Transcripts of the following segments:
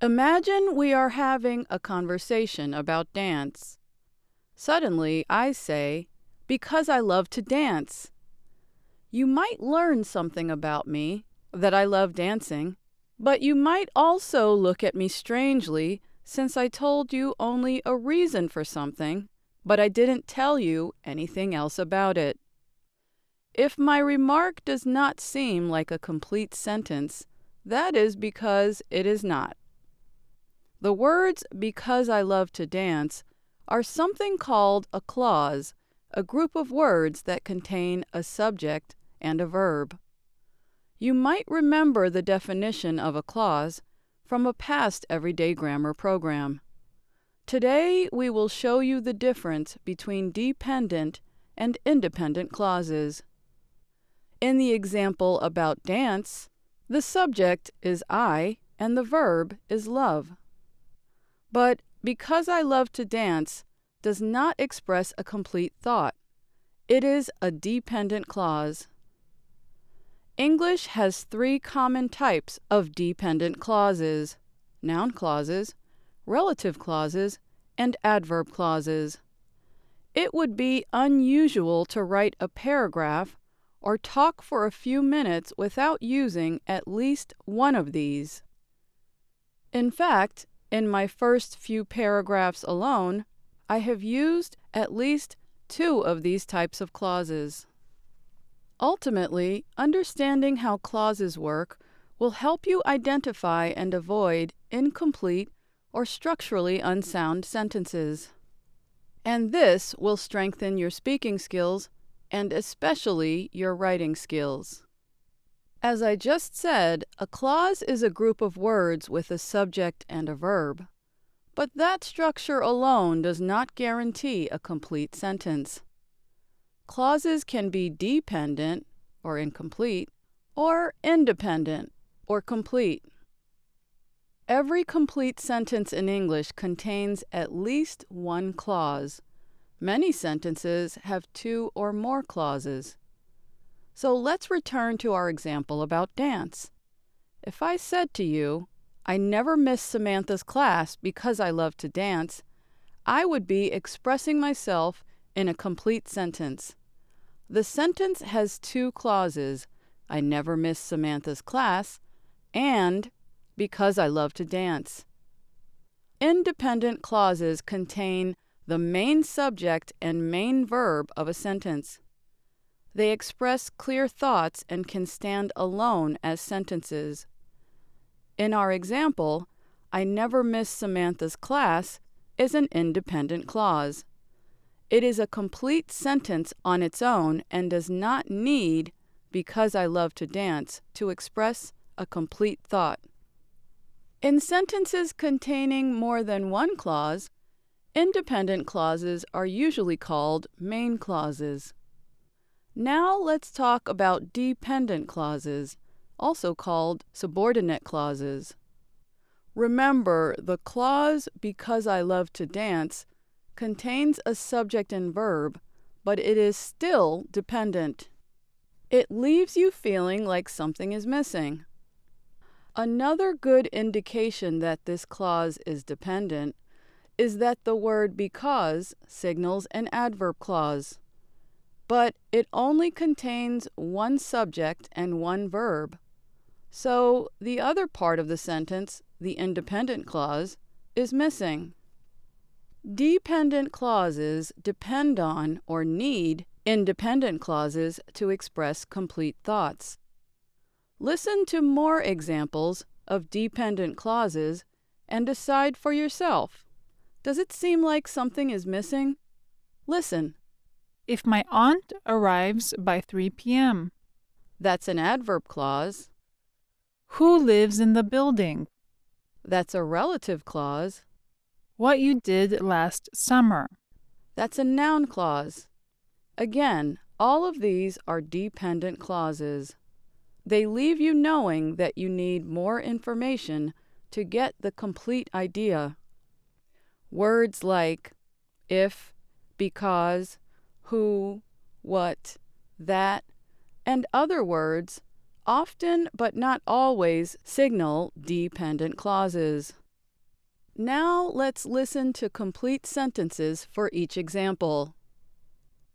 Imagine we are having a conversation about dance. Suddenly, I say, Because I love to dance. You might learn something about me, that I love dancing, but you might also look at me strangely since I told you only a reason for something, but I didn't tell you anything else about it. If my remark does not seem like a complete sentence, that is because it is not. The words because I love to dance are something called a clause, a group of words that contain a subject and a verb. You might remember the definition of a clause from a past everyday grammar program. Today, we will show you the difference between dependent and independent clauses. In the example about dance, the subject is I and the verb is love. But because I love to dance does not express a complete thought. It is a dependent clause. English has three common types of dependent clauses noun clauses, relative clauses, and adverb clauses. It would be unusual to write a paragraph or talk for a few minutes without using at least one of these. In fact, in my first few paragraphs alone, I have used at least two of these types of clauses. Ultimately, understanding how clauses work will help you identify and avoid incomplete or structurally unsound sentences. And this will strengthen your speaking skills and especially your writing skills. As I just said, a clause is a group of words with a subject and a verb. But that structure alone does not guarantee a complete sentence. Clauses can be dependent or incomplete, or independent or complete. Every complete sentence in English contains at least one clause. Many sentences have two or more clauses. So let's return to our example about dance. If I said to you, I never miss Samantha's class because I love to dance, I would be expressing myself in a complete sentence. The sentence has two clauses I never miss Samantha's class, and because I love to dance. Independent clauses contain the main subject and main verb of a sentence. They express clear thoughts and can stand alone as sentences. In our example, I never miss Samantha's class is an independent clause. It is a complete sentence on its own and does not need, because I love to dance, to express a complete thought. In sentences containing more than one clause, independent clauses are usually called main clauses. Now let's talk about dependent clauses, also called subordinate clauses. Remember, the clause because I love to dance contains a subject and verb, but it is still dependent. It leaves you feeling like something is missing. Another good indication that this clause is dependent is that the word because signals an adverb clause, but it only contains one subject and one verb. So the other part of the sentence, the independent clause, is missing. Dependent clauses depend on or need independent clauses to express complete thoughts. Listen to more examples of dependent clauses and decide for yourself. Does it seem like something is missing? Listen. If my aunt arrives by 3 p.m., that's an adverb clause. Who lives in the building? That's a relative clause. What you did last summer. That's a noun clause. Again, all of these are dependent clauses. They leave you knowing that you need more information to get the complete idea. Words like if, because, who, what, that, and other words often but not always signal dependent clauses. Now let's listen to complete sentences for each example.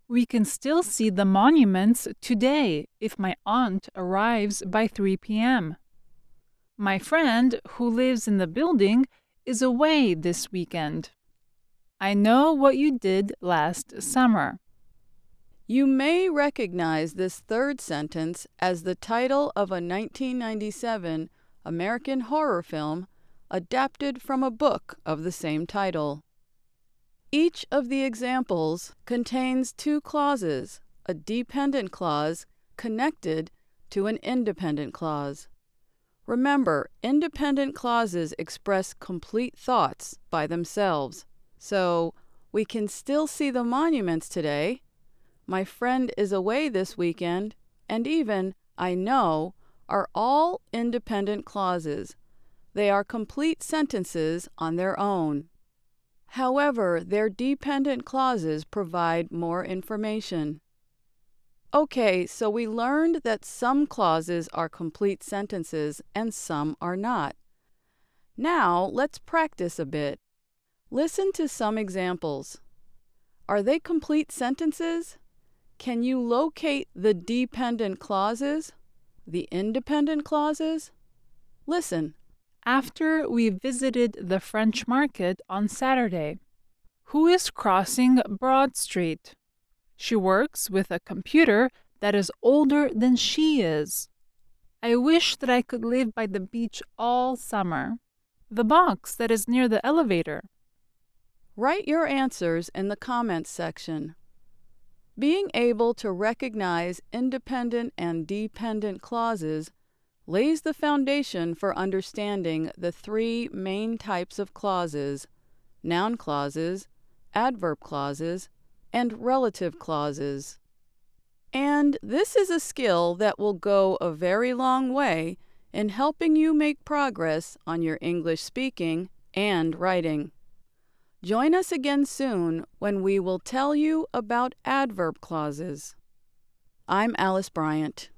We can still see the monuments today if my aunt arrives by 3 p.m. My friend who lives in the building is away this weekend. I know what you did last summer. You may recognize this third sentence as the title of a 1997 American horror film adapted from a book of the same title. Each of the examples contains two clauses, a dependent clause connected to an independent clause. Remember, independent clauses express complete thoughts by themselves. So, we can still see the monuments today. My friend is away this weekend, and even I know are all independent clauses. They are complete sentences on their own. However, their dependent clauses provide more information. Okay, so we learned that some clauses are complete sentences and some are not. Now, let's practice a bit. Listen to some examples. Are they complete sentences? Can you locate the dependent clauses? The independent clauses? Listen. After we visited the French market on Saturday, who is crossing Broad Street? She works with a computer that is older than she is. I wish that I could live by the beach all summer. The box that is near the elevator. Write your answers in the comments section. Being able to recognize independent and dependent clauses lays the foundation for understanding the three main types of clauses noun clauses, adverb clauses, and relative clauses. And this is a skill that will go a very long way in helping you make progress on your English speaking and writing. Join us again soon when we will tell you about adverb clauses. I'm Alice Bryant.